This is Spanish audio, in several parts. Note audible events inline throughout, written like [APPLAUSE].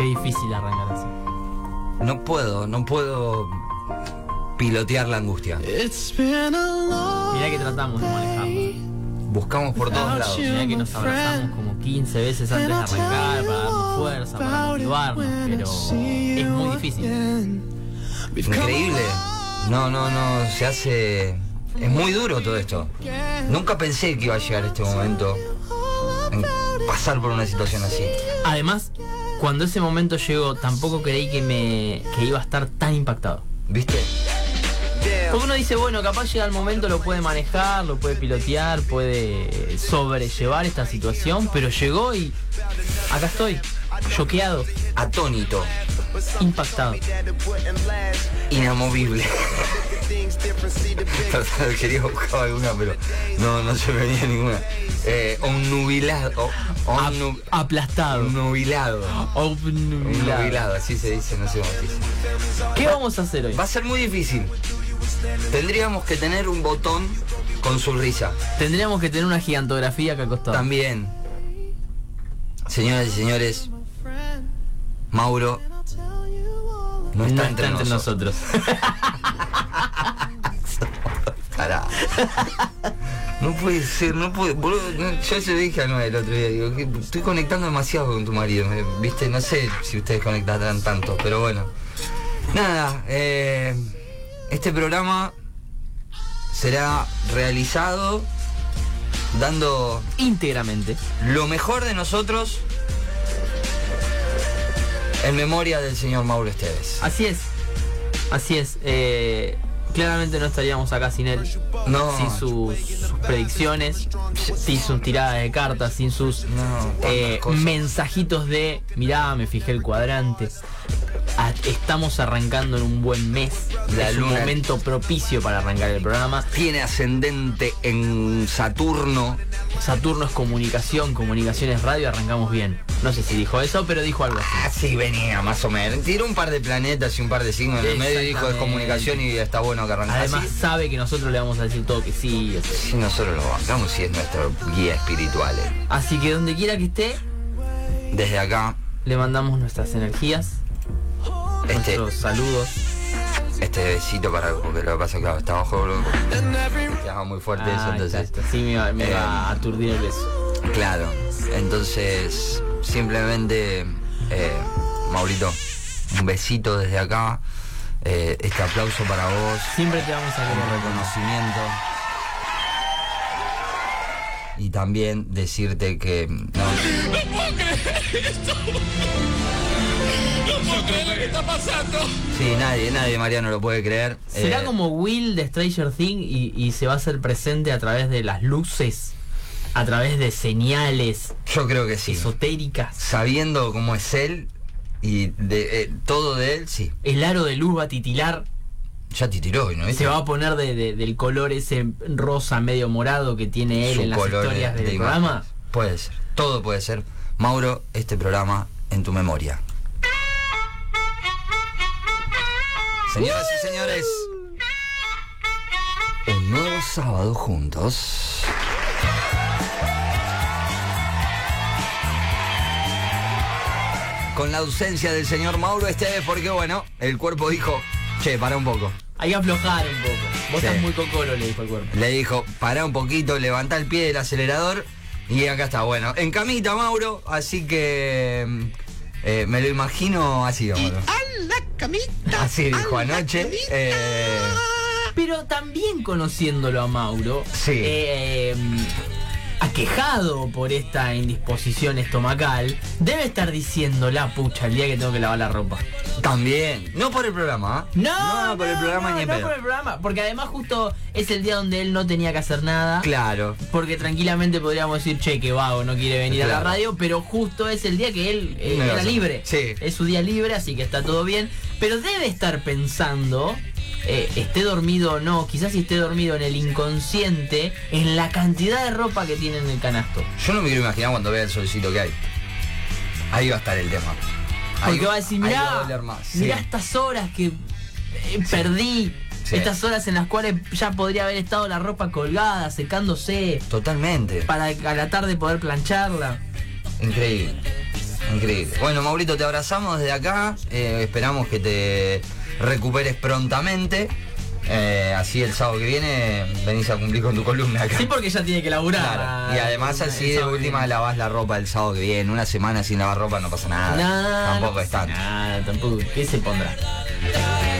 Qué difícil arrancar así. No puedo, no puedo pilotear la angustia. Mirá que tratamos de manejarlo. Buscamos por todos lados. Mirá que nos abrazamos como 15 veces antes de arrancar para darnos fuerza, para motivarnos, pero es muy difícil. Increíble. No, no, no, se hace... Es muy duro todo esto. Nunca pensé que iba a llegar este momento. En pasar por una situación así. Además, cuando ese momento llegó, tampoco creí que me que iba a estar tan impactado. ¿Viste? Porque uno dice, bueno, capaz llega el momento, lo puede manejar, lo puede pilotear, puede sobrellevar esta situación, pero llegó y acá estoy, choqueado, Atónito. Impactado. Inamovible. [LAUGHS] Quería buscar alguna, pero no, no se me venía ninguna. Eh, nubilado. Ap- Un aplastado. nubilado. Nubilado, así se dice, no sé cómo se dice. ¿Qué vamos a hacer hoy? Va a ser muy difícil. Tendríamos que tener un botón con su risa. Tendríamos que tener una gigantografía acá al costado. También. Señoras y señores, Mauro no está, entre, nosotros. [LAUGHS] Pará. No puede ser, no puede. boludo, no, yo se lo dije a Noé el otro día. Digo, que estoy conectando demasiado con tu marido. me- Viste, no sé si ustedes conectarán tanto, pero bueno. Nada, eh, este programa será realizado dando Íntegramente. lo mejor de nosotros en memoria del señor Mauro Esteves. Así es. Así es. Eh, claramente no estaríamos acá sin él. No. Sin sus, sus predicciones, sin sus tiradas de cartas, sin sus No, eh, mensajitos de, mirá, me fijé el cuadrante. Estamos arrancando en un buen mes. La es un momento propicio para arrancar el programa. Tiene ascendente en Saturno. Saturno es comunicación, comunicación es radio, arrancamos bien. No sé si dijo eso, pero dijo algo así. Así venía, más o menos. Tiró un par de planetas y un par de signos en el medio y dijo es comunicación y está bueno que arranque Además así. sabe que nosotros le vamos a decir todo que sí. así. Si nosotros lo bancamos, si es nuestro guía espiritual. eh. Así que donde quiera que esté, Desde acá, le mandamos nuestras energías, este, nuestros saludos. Este besito para. Porque lo que pasa es que está abajo, boludo. Quedaba muy fuerte eso, Ah, entonces. está, está. Sí, me va, me Eh, va a aturdir el beso. Claro, entonces simplemente, eh, Maurito, un besito desde acá, eh, este aplauso para vos, Siempre te vamos a un querer reconocimiento y también decirte que no, sí, nadie, nadie, Mariano lo puede creer. ¿Será Eh, como Will de Stranger Things y, y se va a hacer presente a través de las luces? A través de señales Yo creo que sí. esotéricas. Sabiendo cómo es él y de eh, todo de él, sí. El aro de luz va a titilar. Ya te tiró, ¿no? Se va a poner de- de- del color ese rosa medio morado que tiene él su en las historias de- del de programa. imágenes. Puede ser, todo puede ser. Mauro, este programa en tu memoria. Señoras y señores, un nuevo sábado juntos. Con la ausencia del señor Mauro Esteves, porque bueno, el cuerpo dijo, che, para un poco. Hay que aflojar un poco. Vos Sí. estás muy cocolo, le dijo el cuerpo. Le dijo, para un poquito, levanta el pie del acelerador y acá está. Bueno, en camita, Mauro, así que mm, eh, me lo imagino así, Mauro. Así dijo anoche. eh, Pero también conociéndolo a Mauro, Sí. eh, aquejado por esta indisposición estomacal, debe estar diciendo la pucha el día que tengo que lavar la ropa. también, no por el programa, ¿ah? No, por el programa no, ni en no pedo. por el programa, porque además justo es el día donde él no tenía que hacer nada. Claro. Porque tranquilamente podríamos decir, che, que vago, no quiere venir a la radio, pero justo es el día que él eh, No era libre. Sí. Es su día libre, así que está todo bien. Pero debe estar pensando, eh, esté dormido o no, quizás si esté dormido en el inconsciente, en la cantidad de ropa que tiene en el canasto. Yo no me quiero imaginar cuando vea el solcito que hay. Ahí va a estar el tema. Ahí- Porque va a decir, mirá, va a doler más. mirá Sí. estas horas que eh, perdí. Sí. Estas horas en las cuales ya podría haber estado la ropa colgada, secándose, Totalmente. para a la tarde poder plancharla. Increíble. Increíble. Bueno, Maurito, te abrazamos desde acá. eh, esperamos que te recuperes prontamente. Eh, así el sábado que viene venís a cumplir con tu columna acá. Sí, porque ya tiene que laburar. Claro. Y además así de última lavás la ropa el sábado que viene. Una semana sin lavar ropa no pasa nada. Nada. Tampoco es tanto. Nada, tampoco. ¿Qué se pondrá?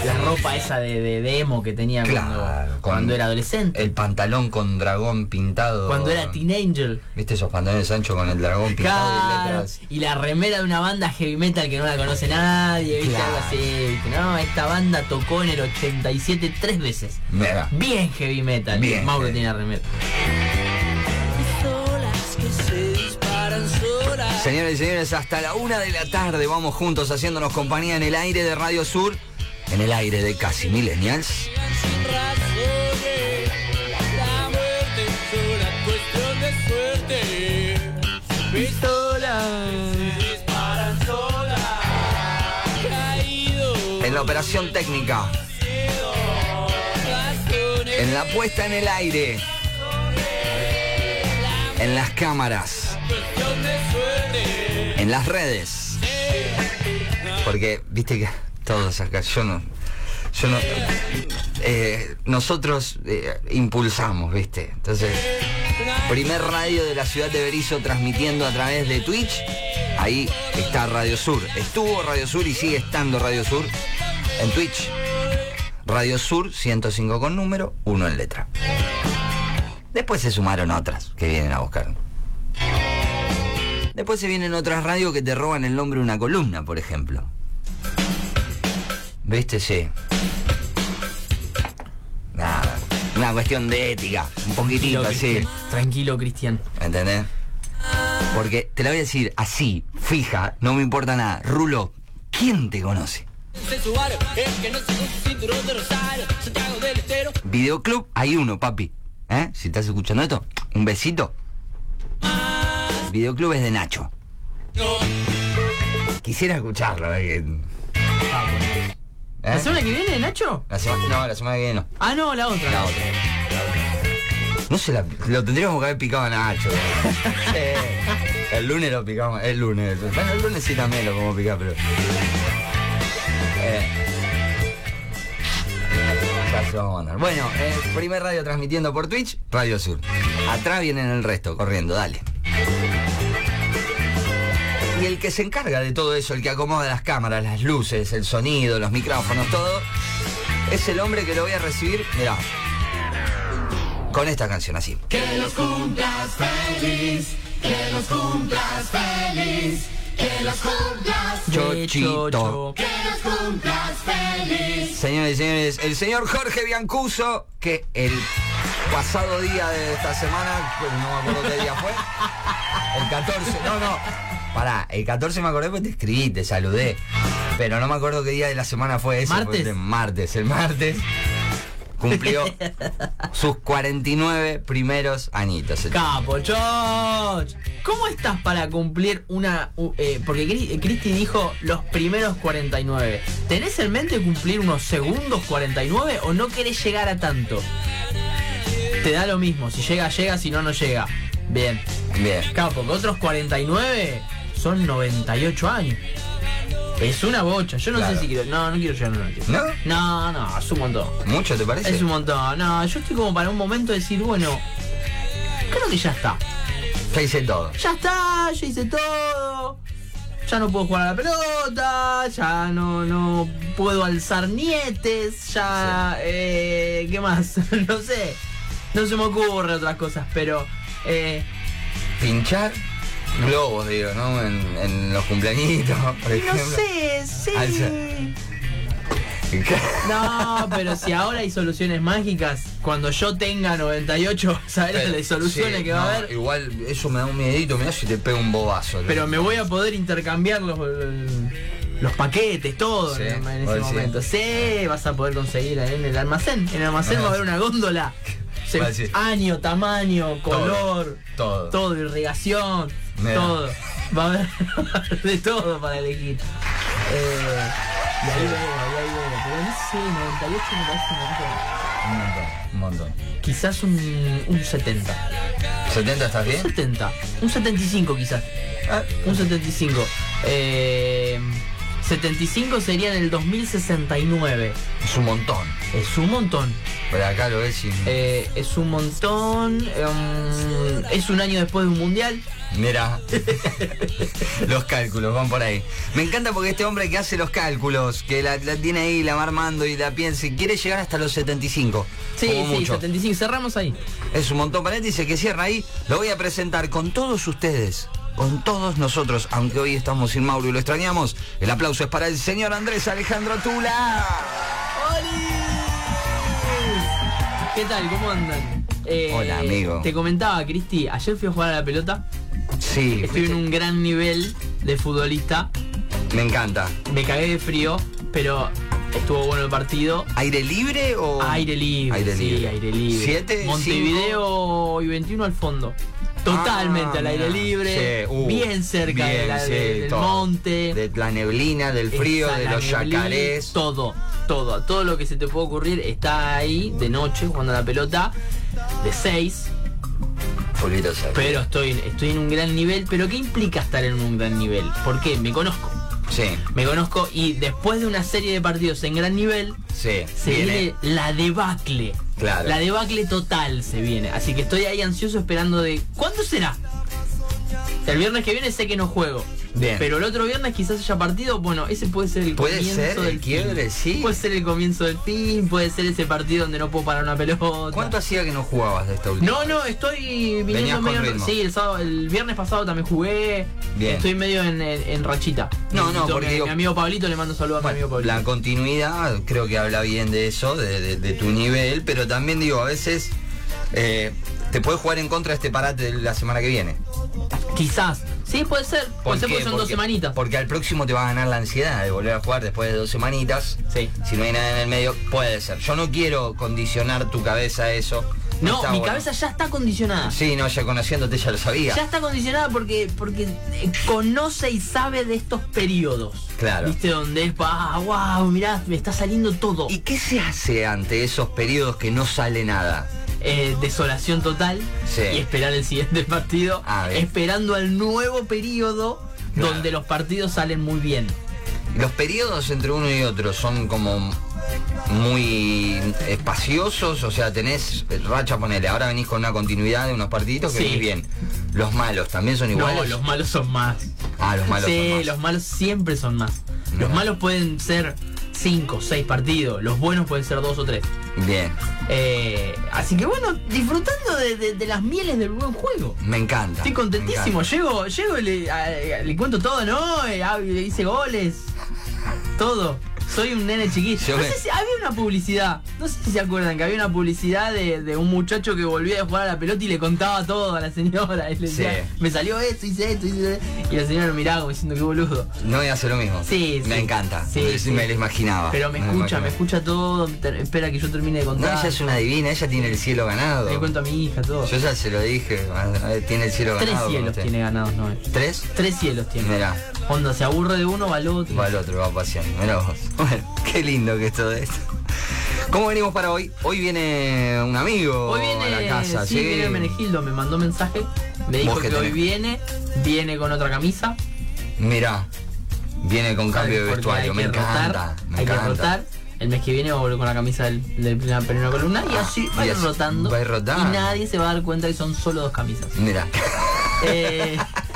La ropa esa de, de, de emo que tenía Claro, cuando, era adolescente. El pantalón con dragón pintado. Cuando era teenager. ¿Viste esos pantalones anchos con el dragón pintado y Claro, letras? y la remera de una banda heavy metal que no la conoce nadie, ¿viste? Claro. Algo así, ¿viste? No, esta banda tocó en el 87 tres veces. Mira. Bien heavy metal. Bien Mauro heavy. tiene la remera. Señores y señores, hasta la una de la tarde vamos juntos haciéndonos compañía en el aire de Radio Sur, en el aire de Casi Millennials. En la operación técnica, en la puesta en el aire, en las cámaras, en las redes. Porque, viste que todos acá, yo no. Yo no. eh, nosotros eh, impulsamos, viste. Entonces, primer radio de la ciudad de Berizo transmitiendo a través de Twitch. Ahí está Radio Sur. Estuvo Radio Sur y sigue estando Radio Sur en Twitch. Radio Sur 105 con número, 1 en letra. Después se sumaron otras que vienen a buscar. Después se vienen otras radios que te roban el nombre de una columna, por ejemplo. ¿Viste? Sí. Nada. Una cuestión de ética. Un poquitito así. Tranquilo, Cristian. ¿Entendés? Porque te la voy a decir así, fija, no me importa nada. Rulo, ¿quién te conoce? Videoclub, hay uno, papi. ¿Eh? Si estás escuchando esto, un besito. Videoclub es de Nacho. Quisiera escucharlo. ¿eh? ¿Eh? ¿La semana que viene, Nacho? La semana- no, la semana que viene no. Ah, no, la otra. La otra. No se la, lo tendríamos que haber picado a Nacho. El lunes lo picamos, el lunes. Bueno, el lunes sí también lo podemos picar, pero. Eh. Bueno, eh, primer radio transmitiendo por Twitch, Radio Sur. Atrás vienen el resto, corriendo, dale. Y el que se encarga de todo eso, el que acomoda las cámaras, las luces, el sonido, los micrófonos, todo, es el hombre que lo voy a recibir, mirá, con esta canción así. Que los cumplas feliz, que los cumplas feliz, que los cumplas, Chochito. Que los cumplas feliz. Señores y señores, el señor Jorge Biancuso, que el pasado día de esta semana, pues no me acuerdo qué día fue, el 14, no, no, pará, el 14 me acordé porque te escribí, te saludé, pero no me acuerdo qué día de la semana fue ese. ¿Martes? fue el martes, el martes. Cumplió sus 49 primeros añitos. el Capo, Choch. ¿Cómo estás para cumplir una... u- eh, porque Cri- Cristi dijo los primeros 49. ¿Tenés en mente cumplir unos segundos 49 o no querés llegar a tanto? Te da lo mismo, si llega, llega, si no, no llega. Bien. Bien. Porque otros 49 son 98 años. Es una bocha. Yo no Claro. sé si quiero... No, no quiero llegar a 98. ¿No? No, no, es un montón. ¿Mucho te parece? Es un montón. No, yo estoy como para un momento de decir, bueno, creo que ya está. Ya hice todo. Ya está, ya hice todo. Ya no puedo jugar a la pelota, ya no, no puedo alzar nietes, ya... eh, ¿Qué más? [LAUGHS] no sé. No se me ocurre otras cosas, pero... Eh, Pinchar globos, digo, ¿no? En, en los cumpleañitos, [LAUGHS] por no ejemplo. sé, sí. No, pero si ahora hay soluciones mágicas, cuando yo tenga 98, ¿sabes las soluciones Sí, que va a no, haber? Igual eso me da un miedito, mirá si te pega un bobazo. Pero me voy a poder intercambiar los, los paquetes, todo Sí, en, ese momento. Sí, vas a poder conseguir ahí en el almacén. En el almacén Ah. va a haber una góndola. [LAUGHS] Se- decís. año, tamaño, color, Todo. todo, irrigación, Mira. todo. Va a haber [LAUGHS] de todo para elegir. Eh, y ahí veo, y ahí veo. Pero no sé, 98 me parece un montón. Un montón, un montón. Quizás un, un 70. ¿70 estás Un bien? 70. Un 75 quizás. Ah, Un 75. Eh, 75 sería en el 2069. es un montón. Es un montón. Por acá lo ves y... Eh, es un montón. em, es un año después de un mundial. Mira, [LAUGHS] los cálculos van por ahí. Me encanta porque este hombre que hace los cálculos, que la, la tiene ahí, la va armando y la piensa, y quiere llegar hasta los 75. Sí, sí, mucho. 75. Cerramos ahí. Es un montón para él, dice que cierra ahí. Lo voy a presentar con todos ustedes, con todos nosotros, aunque hoy estamos sin Mauro y lo extrañamos. El aplauso es para el señor Andrés Alejandro Tula. ¿Qué tal? ¿Cómo andan? Eh, Hola, amigo. Te comentaba, Cristi, ayer fui a jugar a la pelota. Sí, Estoy en un gran nivel de futbolista. me encanta. Me cagué de frío, pero estuvo bueno el partido. ¿Aire libre o...? Aire libre, Aire sí, libre. aire libre. ¿Siete, Montevideo y 21 al fondo. Totalmente Ah, al aire libre, Sí, uh, bien cerca de bien, la- sí, del todo. monte. De la neblina, del frío, de los neblina, yacarés. Todo, todo, todo lo que se te puede ocurrir está ahí de noche jugando a la pelota de 6, Fulvito Serra. pero estoy, estoy en un gran nivel. ¿Pero qué implica estar en un gran nivel? ¿Por qué? Me conozco. Sí, Me conozco y después de una serie de partidos en gran nivel, sí. se viene la debacle. La debacle total se viene. Así que estoy ahí ansioso esperando de. ¿Cuándo será? El viernes que viene sé que no juego. Bien. Pero el otro viernes quizás haya partido. Bueno, ese puede ser el Puede comienzo ser el del quiebre, fin. sí. Puede ser el comienzo del fin. Puede ser ese partido donde no puedo parar una pelota. ¿Cuánto hacía que no jugabas de esta última? No, no, estoy viniendo con medio. ritmo. Sí, el, sábado, el viernes pasado también jugué. Bien. Estoy medio en, en- en rachita. No, no, porque mi, digo- mi amigo Pablito le mando saludos a mi amigo Pablito. la continuidad creo que habla bien de eso, de, de- de tu nivel, pero también digo, a veces eh, te puede jugar en contra este parate de la semana que viene. Quizás. Sí, puede ser. ¿Por Puede ser porque son dos semanitas. Porque al próximo te va a ganar la ansiedad de volver a jugar después de dos semanitas. Sí. Si no hay nada en el medio, puede ser. Yo no quiero condicionar tu cabeza a eso. No, mi bueno. cabeza ya está condicionada. Sí, no, ya conociéndote ya lo sabía. Ya está condicionada porque, porque eh, conoce y sabe de estos periodos. Claro. ¿Viste? Donde es, ah, wow, mirá, me está saliendo todo. ¿Y qué se hace ante esos periodos que no sale nada? Eh, desolación total. Sí. Y esperar el siguiente partido. Ah, esperando al nuevo periodo Claro. donde los partidos salen muy bien. Los periodos entre uno y otro son como muy espaciosos, o sea, tenés racha, ponele, ahora venís con una continuidad de unos partiditos que Sí. venís bien. Los malos también son iguales. No, los malos son más. Ah, los malos sí, son más. los malos siempre son más. Los malos pueden ser 5, 6 partidos. Los buenos pueden ser 2 o 3. Bien, Eh, así que bueno, disfrutando de, de- de las mieles del buen juego. me encanta. Estoy contentísimo. encanta. Llego, llego y le, a- le cuento todo, ¿no? Eh, le hice goles. Todo. Soy un nene chiquito. Yo no me- sé si había una publicidad. No sé si se acuerdan que había una publicidad de, de un muchacho que volvía a jugar a la pelota y le contaba todo a la señora. Y le decía, Sí. me salió esto, hice esto, hice esto. Y la señora lo miraba como diciendo, qué boludo. No voy a hacer lo mismo. Sí, Me sí. encanta. Sí, me, sí. me lo imaginaba. Pero me escucha, me escucha todo. espera que yo termine de No, contar. ella es una divina, ella tiene el cielo ganado. Le cuento a mi hija, todo. Yo ya se lo dije, tiene el cielo Tres ganado. con cielos tiene ganados, ¿no? ¿Tres? Tres cielos tiene. Mirá. Cuando se aburre de uno, va al otro. Va al otro, va paseando. Mirá vos. Bueno, [LAUGHS] qué lindo que es todo esto. ¿Cómo venimos para hoy? Hoy viene un amigo Hoy viene, a la casa, sí, ¿sí? viene Menegildo, me mandó mensaje, me dijo que hoy viene, viene con otra camisa. Mirá, viene con cambio de vestuario, me rotar, encanta, me hay encanta. que rotar. El mes que viene va a volver con la camisa del, del primera columna y Ah, así va a ir rotando. va a ir rotando. Y nadie se va a dar cuenta que son solo dos camisas. Mira, Eh, [LAUGHS]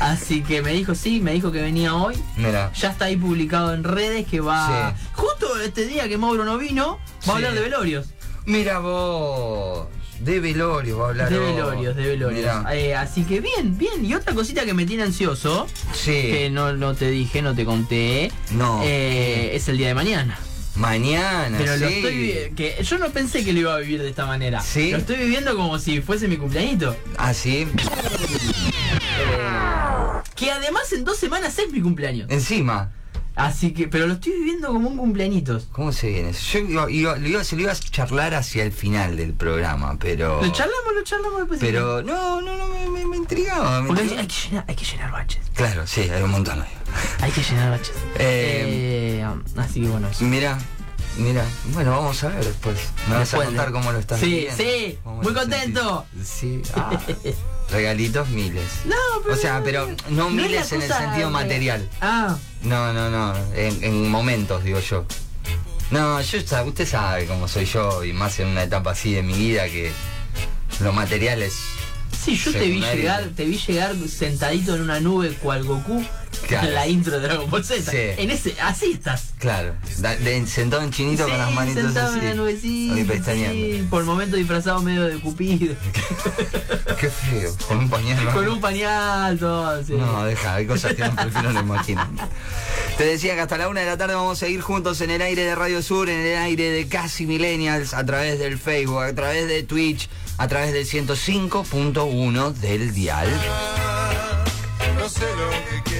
así que me dijo, sí, me dijo que venía hoy. mira. Ya está ahí publicado en redes que va. Sí. Justo este día que Mauro no vino, va Sí. a hablar de velorios. Mira vos. De velorio va a hablar De velorios, de velorios. Eh, así que bien, bien. Y otra cosita que me tiene ansioso, Sí. que no, no te dije, no te conté, No. eh, es el día de mañana. Mañana, Pero sí. lo estoy que yo no pensé que lo iba a vivir de esta manera. ¿Sí? Lo estoy viviendo como si fuese mi cumpleañito. Ah, sí. Que además en dos semanas es mi cumpleaños. Encima. Así que, pero lo estoy viviendo como un cumpleañitos. ¿Cómo se viene? Yo iba, iba- lo iba- se lo iba a charlar hacia el final del programa, pero. Lo charlamos, lo charlamos después. Pero no, no, no, me, me, me intrigaba. me hay, intrigaba. hay que llenar, hay que llenar baches. Claro, sí, hay un montón. Hay que llenar baches. Eh, Eh, así que bueno, eso. Mira, Mira, bueno, vamos a ver después. Me vas a contar cómo lo estás Sí, viviendo. sí, ¿Cómo muy contento. Sí, ah, [LAUGHS] regalitos miles. No, pero. O sea, pero no es miles en el sentido material. Ah, No, no, no, en, en momentos, digo yo. No, yo usted sabe cómo soy yo, y más en una etapa así de mi vida que lo material es. Sí, yo te vi llegar, te vi llegar sentadito en una nube cual Goku Claro. [LAUGHS] la intro de Dragon Ball Z. Sí. En ese, así estás. Claro, da- de- sentado en chinito Sí, con las manitos sentado así. en la nubecita. y pestañeando. sí, por momento disfrazado medio de Cupido. [LAUGHS] Qué feo, con un pañuelo. con un pañal, todo. No, deja, hay cosas que no prefiero no imaginar. Te decía que hasta la una de la tarde vamos a seguir juntos en el aire de Radio Sur, en el aire de Casi Millennials, a través del Facebook, a través de Twitch, a través del 105.1 del Dial.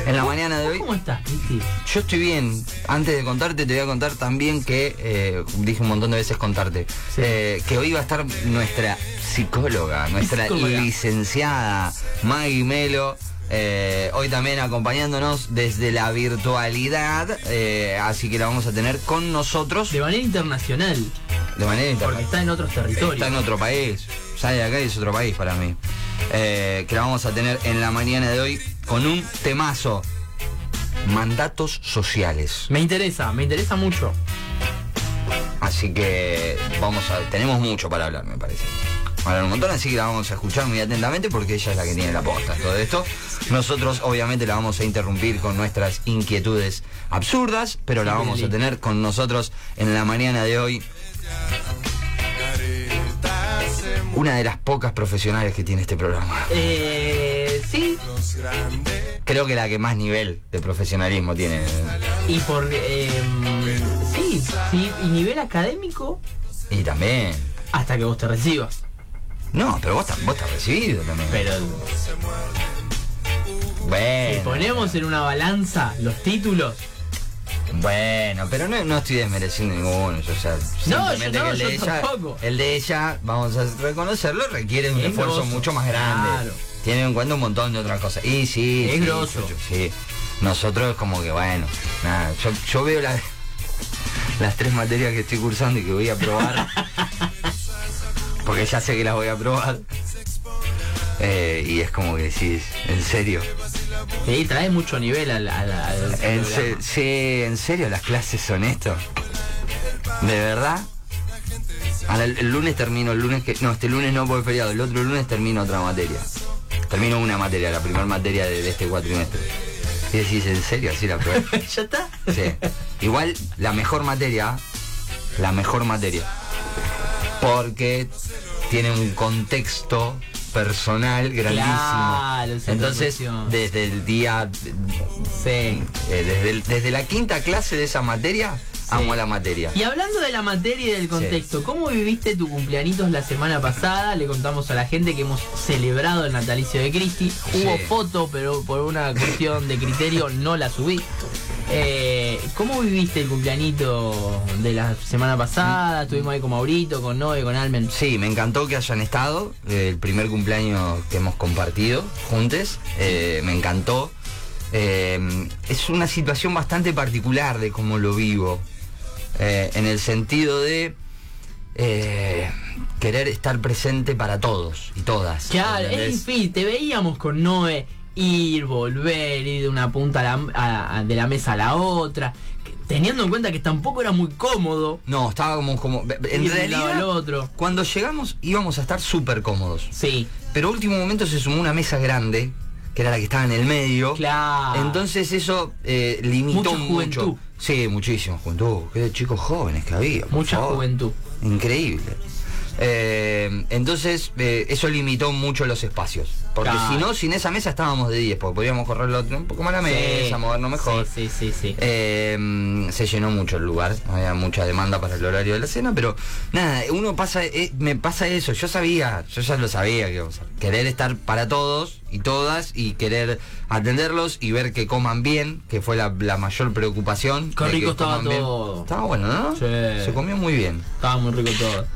En la mañana de hoy. ¿Cómo estás, Cristi? Yo estoy bien. Antes de contarte, te voy a contar también que, eh, dije un montón de veces contarte, Sí. eh, que hoy va a estar nuestra psicóloga, nuestra Psicóloga. licenciada Maggie Melo. eh, hoy también acompañándonos desde la virtualidad, eh, así que la vamos a tener con nosotros De manera internacional, de manera porque internacional. está en otros territorios. Está en otro país. Sale de acá y es otro país para mí. Eh, que la vamos a tener en la mañana de hoy con un temazo. Mandatos sociales. Me interesa, me interesa mucho. Así que vamos a. Tenemos mucho para hablar, me parece. Hablar un montón, así que la vamos a escuchar muy atentamente porque ella es la que tiene la posta todo esto. Nosotros obviamente la vamos a interrumpir con nuestras inquietudes absurdas, pero la vamos a tener con nosotros en la mañana de hoy. Una de las pocas profesionales que tiene este programa. Eh, sí, Creo que la que más nivel de profesionalismo tiene. y por. eh, sí, sí, y nivel académico Y también. hasta que vos te recibas. No, pero vos, vos estás recibido también. Pero bueno. si ponemos en una balanza los títulos, Bueno, pero no, no estoy desmereciendo ninguno. Yo, o sea, No, simplemente yo no, que el de yo ella, el de ella, vamos a reconocerlo, requiere un Es esfuerzo grosso, mucho más grande. claro. Tiene en cuenta un montón de otras cosas. Y sí, Es sí, grosso. yo- sí. Nosotros es como que bueno, nada, yo, yo veo la- las tres materias que estoy cursando y que voy a probar. [LAUGHS] porque ya sé que las voy a probar. Eh, y es como que decís, en serio. sí, trae mucho nivel al, al, al En se- sí, en serio, las clases son esto. ¿De verdad? Ahora, el, lunes termino, el lunes que. No, este lunes no por feriado, el otro lunes termino otra materia. Termino una materia, la primera materia de, de este cuatrimestre. Y decís, ¿en serio? Así la probé. [LAUGHS] ¿Ya está? Sí. Igual la mejor materia, la mejor materia. Porque tiene un contexto personal grandísimo. Claro, Entonces, desde el día Sí. eh, desde, el- desde la quinta clase de esa materia, amo la materia. Y hablando de la materia y del contexto, ¿cómo viviste tu cumpleaños la semana pasada? Le contamos a la gente que hemos celebrado el natalicio de Cristi. Hubo Sí. foto, pero por una cuestión de criterio no la subí. Eh, ¿Cómo viviste el cumpleañito de la semana pasada? Estuvimos ahí con Maurito, con Noé, con Almen. Sí, me encantó que hayan estado. eh, el primer cumpleaños que hemos compartido juntos. eh, me encantó. Eh, es una situación bastante particular de cómo lo vivo. en el sentido de querer estar presente para todos y todas. Claro, es difícil. Te veíamos con Noé ir, volver, ir de una punta a la- a- a- de la mesa a la otra. Teniendo en cuenta que tampoco era muy cómodo. No, estábamos como. En ir un lado al otro. cuando llegamos íbamos a estar súper cómodos. Sí, Pero último momento se sumó una mesa grande, que era la que estaba en el medio. claro. Entonces eso eh, limitó Mucha juventud. mucho. Sí, muchísimo juventud. Qué chicos jóvenes que había. Mucha favor. juventud. Increíble. Eh, entonces eh, eso limitó mucho los espacios. Porque Claro. si no, sin esa mesa estábamos de 10, porque podríamos correrlo un poco más la Sí. mesa, movernos mejor. Sí, sí, sí, sí. Eh, se llenó mucho el lugar, había mucha demanda para el horario de la cena, pero nada, uno pasa, eh, me pasa eso, yo sabía, yo ya lo sabía, que o sea, querer estar para todos y todas y querer atenderlos y ver que coman bien, que fue la, la mayor preocupación. Qué que rico estaba bien. todo. Estaba bueno, ¿no? Sí. Se comió muy bien. Estaba muy rico todo.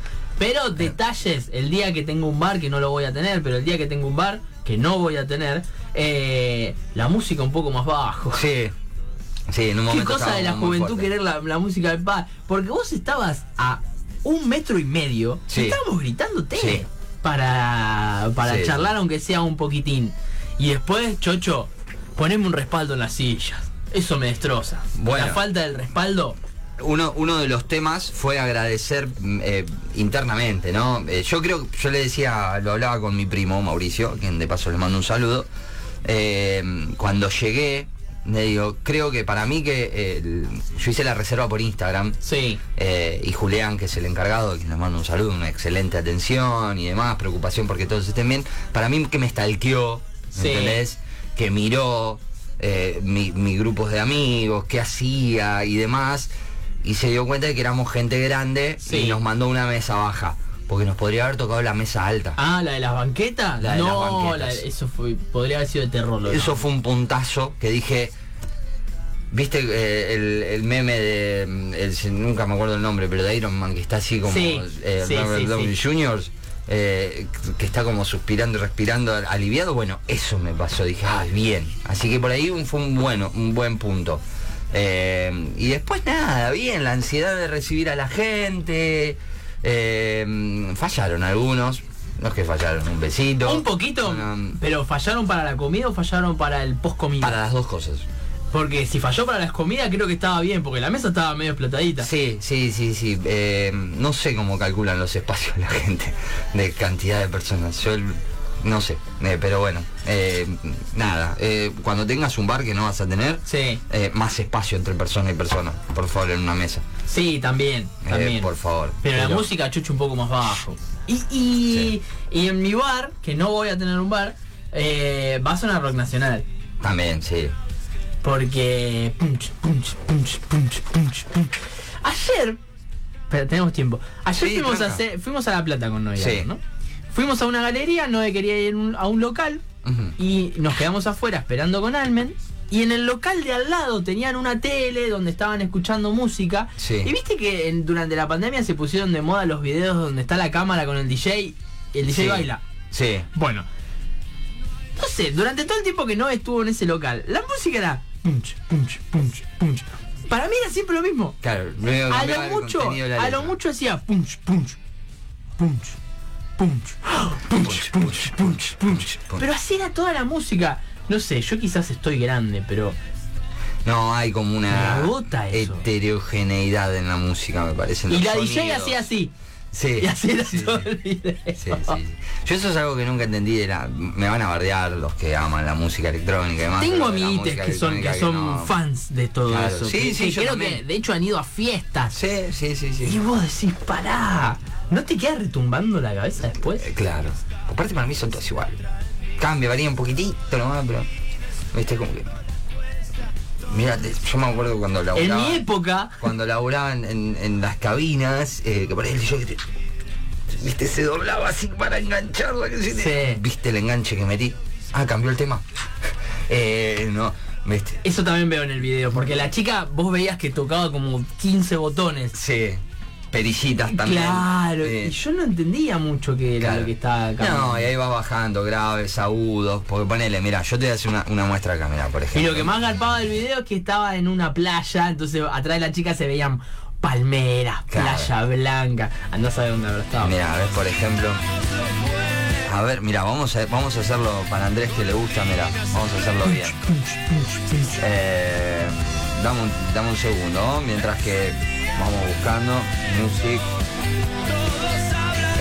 Pero detalles, el día que tengo un bar, que no lo voy a tener, pero el día que tengo un bar, que no voy a tener, eh, la música un poco más bajo. Sí. Sí, en un Qué momento cosa de la juventud querer la, la música del padre. Porque vos estabas a un metro y medio Sí. y estábamos gritándote Sí. para, para Sí. charlar aunque sea un poquitín. Y después, Chocho, poneme un respaldo en las sillas. Eso me destroza. Bueno. La falta del respaldo. Uno, uno de los temas fue agradecer mm, eh, internamente, ¿no? Eh, yo creo, yo le decía, lo hablaba con mi primo Mauricio, quien de paso le mando un saludo. Eh, cuando llegué, le digo, creo que para mí que el- yo hice la reserva por Instagram. Sí. y Julián, que es el encargado, que le mando un saludo, una excelente atención y demás, preocupación porque todos estén bien. Para mí que me stalkeó, ¿me Sí. ¿entendés? Que miró eh, mi, mi grupos de amigos, qué hacía y demás, y se dio cuenta de que éramos gente grande Sí. y nos mandó una mesa baja, porque nos podría haber tocado la mesa alta. Ah, la de las banquetas. La de no, las banquetas. la eso fue, podría haber sido de terror. lo Eso fue un puntazo que dije. ¿Viste eh, el, el meme de. mm, el- nunca me acuerdo el nombre, pero de Iron Man, que está así como. Sí, eh, sí, Robert sí, Downey. Jr., eh, que está como suspirando y respirando aliviado. Bueno, eso me pasó. Dije, ah, bien. Así que por ahí fue un bueno, un buen punto. Eh, y después nada, bien, la ansiedad de recibir a la gente. eh, fallaron algunos. No es que fallaron, un besito. Un poquito, una- pero fallaron para la comida o fallaron para el post comida. para las dos cosas. Porque si falló para las comidas creo que estaba bien, porque la mesa estaba medio explotadita. Sí, sí, sí, sí. Eh, no sé cómo calculan los espacios [LAUGHS] la gente de cantidad de personas. Yo el- no sé, eh, pero bueno, eh, nada. eh, cuando tengas un bar que no vas a tener, Sí, eh, más espacio entre persona y persona, por favor, en una mesa. sí, también, también. por favor. Pero la música chucha un poco más bajo. Y, y, y en mi bar, que no voy a tener un bar, eh, va a sonar rock nacional. También, sí. Porque. punch, punch, punch, punch, punch, punch. Ayer. Pero tenemos tiempo. Ayer Sí, fuimos, a hacer, fuimos a La Plata con Noia, Sí. ¿no? Fuimos a una galería, Noé quería ir a un local. Y nos quedamos afuera esperando con Almen. Y en el local de al lado tenían una tele donde estaban escuchando música. Sí. Y viste que en- durante la pandemia se pusieron de moda los videos donde está la cámara con el DJ y el DJ Sí. baila. Sí. Bueno, no sé, durante todo el tiempo que no estuvo en ese local, la música era punch, punch, punch, punch. Para mí era siempre lo mismo. Claro, A lo mucho, a lo mucho hacía punch, punch, punch, punch, punch, punch, punch, punch. Pero así era toda la música. No sé, yo quizás estoy grande, pero No, hay como una heterogeneidad en la música, me parece. en y los la DJ hacía así. Sí. Y así era sí, todo sí. el video. Sí, sí, sí. Yo eso es algo que nunca entendí. Era, me van a bardear los que aman la música electrónica y demás. Tengo amiguites que son, que electrónica son no. fans de todo Claro, eso. sí, que- sí, que yo creo también. que de hecho han ido a fiestas. Sí, sí, sí, sí. Y vos decís, pará, ¿no te queda retumbando la cabeza después? Eh, Claro. Aparte para mí son todos iguales. Cambia, varía un poquitito nomás, pero. Viste como que. Mira, yo me acuerdo cuando En laburaba. mi época, Cuando laburaban en, en las cabinas, eh, que por ahí DJ que te- Viste, se doblaba así para engancharla. Que te- Sí. ¿Viste el enganche que metí? Ah, cambió el tema. [LAUGHS] eh, no, viste. eso también veo en el video, porque la chica, vos veías que tocaba como 15 botones. Sí. Perillitas también. Claro, Eh, y yo no entendía mucho qué era Claro. lo que estaba cambiando. No, y ahí va bajando, graves, agudos. Porque ponele, mira, yo te voy a hacer una, una muestra acá, mira, por Y ejemplo. lo que más garpaba del video es que estaba en una playa, entonces atrás de la chica se veían palmeras, Claro. playa blanca. Andás a ver dónde estado. Mira, a ver, por ejemplo. A ver, mira, vamos a, vamos a hacerlo para Andrés que le gusta, mira, vamos a hacerlo bien. Eh, dame, un, dame un segundo, mientras que vamos buscando music.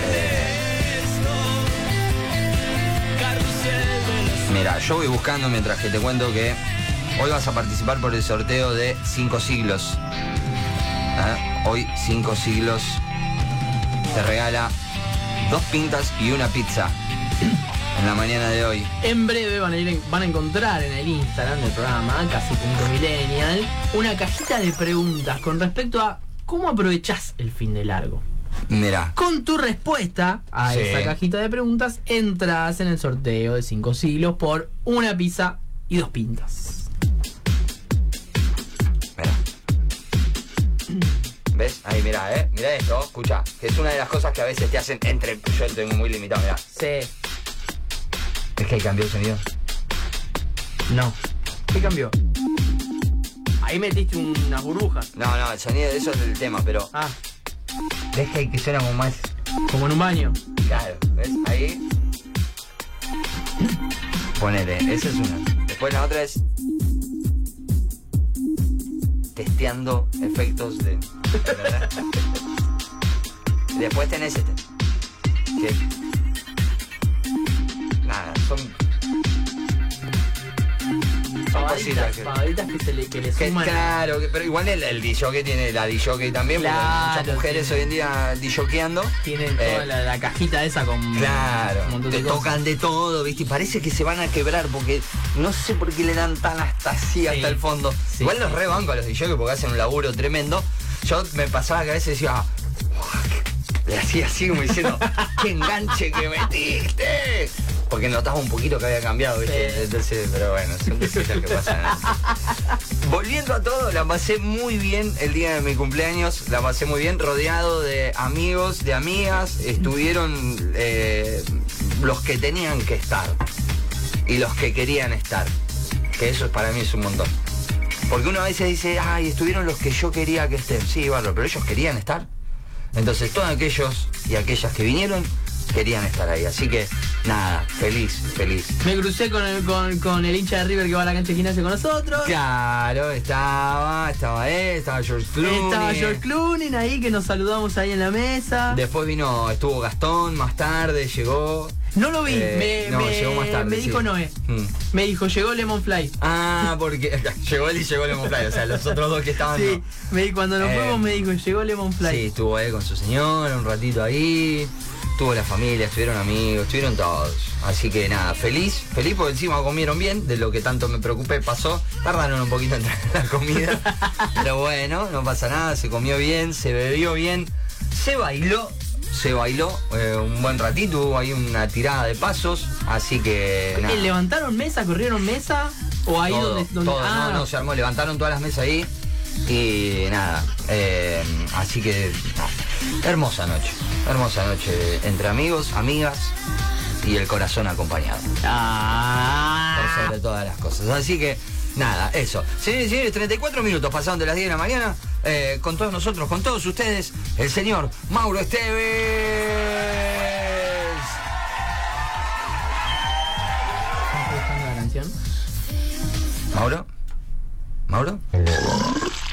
Eh, mira, yo voy buscando mientras que te cuento que hoy vas a participar por el sorteo de 5 siglos. ¿Eh? Hoy 5 siglos te regala dos pintas y una pizza [CLEARS THROAT] en la mañana de hoy. En breve van a, ir van a encontrar en el Instagram del programa, casi.millennial, una cajita de preguntas con respecto a cómo aprovechás el fin de largo. Mira, Con tu respuesta a Sí. esa cajita de preguntas, entras en el sorteo de 5 siglos por una pizza y dos pintas. mira. ¿Ves? Ahí, mira, ¿eh? Mira esto, escucha. Que es una de las cosas que a veces te hacen entre... Yo tengo muy limitado, mira. Sí. Es que cambió el sonido. No. ¿Qué cambió? Ahí metiste unas burbujas. No, no, el sonido de eso es el tema, pero. Ah, ¿Ves que que suena como más? como en un baño. Claro, ¿ves? Ahí. Ponele, esa es una. Después la otra es. Testeando efectos de. Después tenés este. Que. Nada, son. Son cositas que. pavaditas que, se le, que le Que, suman. claro, que- pero igual el, el DJ tiene la DJ también, porque muchas mujeres tiene. hoy en día DJeando. Tienen Eh, toda la, la cajita esa con Claro, un montón te cosas. tocan de todo, ¿viste? Y parece que se van a quebrar porque no sé por qué le dan tan hasta así, hasta el fondo. sí, Igual los rebanco a los DJs porque hacen un laburo tremendo. Yo me pasaba que a veces decía, le hacía así como diciendo, ¡qué enganche que metiste! Porque notaba un poquito que había cambiado, ¿viste? Sí. Entonces, pero bueno, son cositas que pasan. Volviendo a todo, la pasé muy bien el día de mi cumpleaños, la pasé muy bien, rodeado de amigos, de amigas, estuvieron eh, los que tenían que estar y los que querían estar, que eso para mí es un montón. Porque uno a veces dice, ay, estuvieron los que yo quería que estén, sí, bárbaro, pero ellos querían estar. Entonces todos aquellos y aquellas que vinieron querían estar ahí, así que nada, feliz, feliz. Me crucé con el, con, con el hincha de River que va a la cancha de gimnasia con nosotros. Claro, estaba, estaba él, estaba George Clooney. Estaba George Clooney ahí que nos saludamos ahí en la mesa. Después vino, estuvo Gastón más tarde, llegó. No lo vi, Eh, me, no, me- llegó más tarde. me dijo. Noé. Mm. Me dijo, llegó Lemon Fly. Ah, porque [LAUGHS] llegó él y llegó Lemon Fly, o sea, los otros dos que estaban. Sí, no. me, cuando nos Eh, fuimos me dijo, llegó Lemon Fly. Sí, estuvo él con su señora un ratito ahí. Tuvo la familia, estuvieron amigos, estuvieron todos. Así que nada, feliz, feliz porque encima comieron bien, de lo que tanto me preocupé pasó. Tardaron un poquito en traer la comida. [LAUGHS] pero bueno, no pasa nada, se comió bien, se bebió bien, se bailó, se bailó eh, un buen ratito, hubo ahí una tirada de pasos, así que nada. Eh, ¿Levantaron mesa, corrieron mesa? ¿O ahí Todo, donde, donde- todo, ah, no, no, se armó, levantaron todas las mesas ahí y nada, eh, así que nada, hermosa noche, hermosa noche entre amigos, amigas y el corazón acompañado, Ah. por sobre todas las cosas. Así que nada, eso. Señores y señores, 34 minutos pasaron de las 10 de la mañana, eh, con todos nosotros, con todos ustedes, el señor Mauro Esteves. ¿Mauro? ¿Mauro?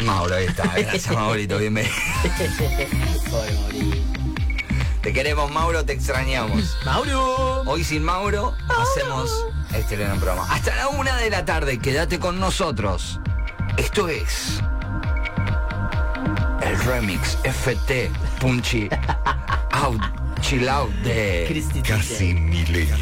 Mauro, ahí está. Gracias, Maurito. Bienvenido. [LAUGHS] Pobre. Te queremos, Mauro, te extrañamos. [LAUGHS] Mauro. Hoy sin Mauro hacemos este gran programa. Hasta la una de la tarde, quédate con nosotros. Esto es el remix FT Punchy Out Chill Out de Cristi Casi milenio.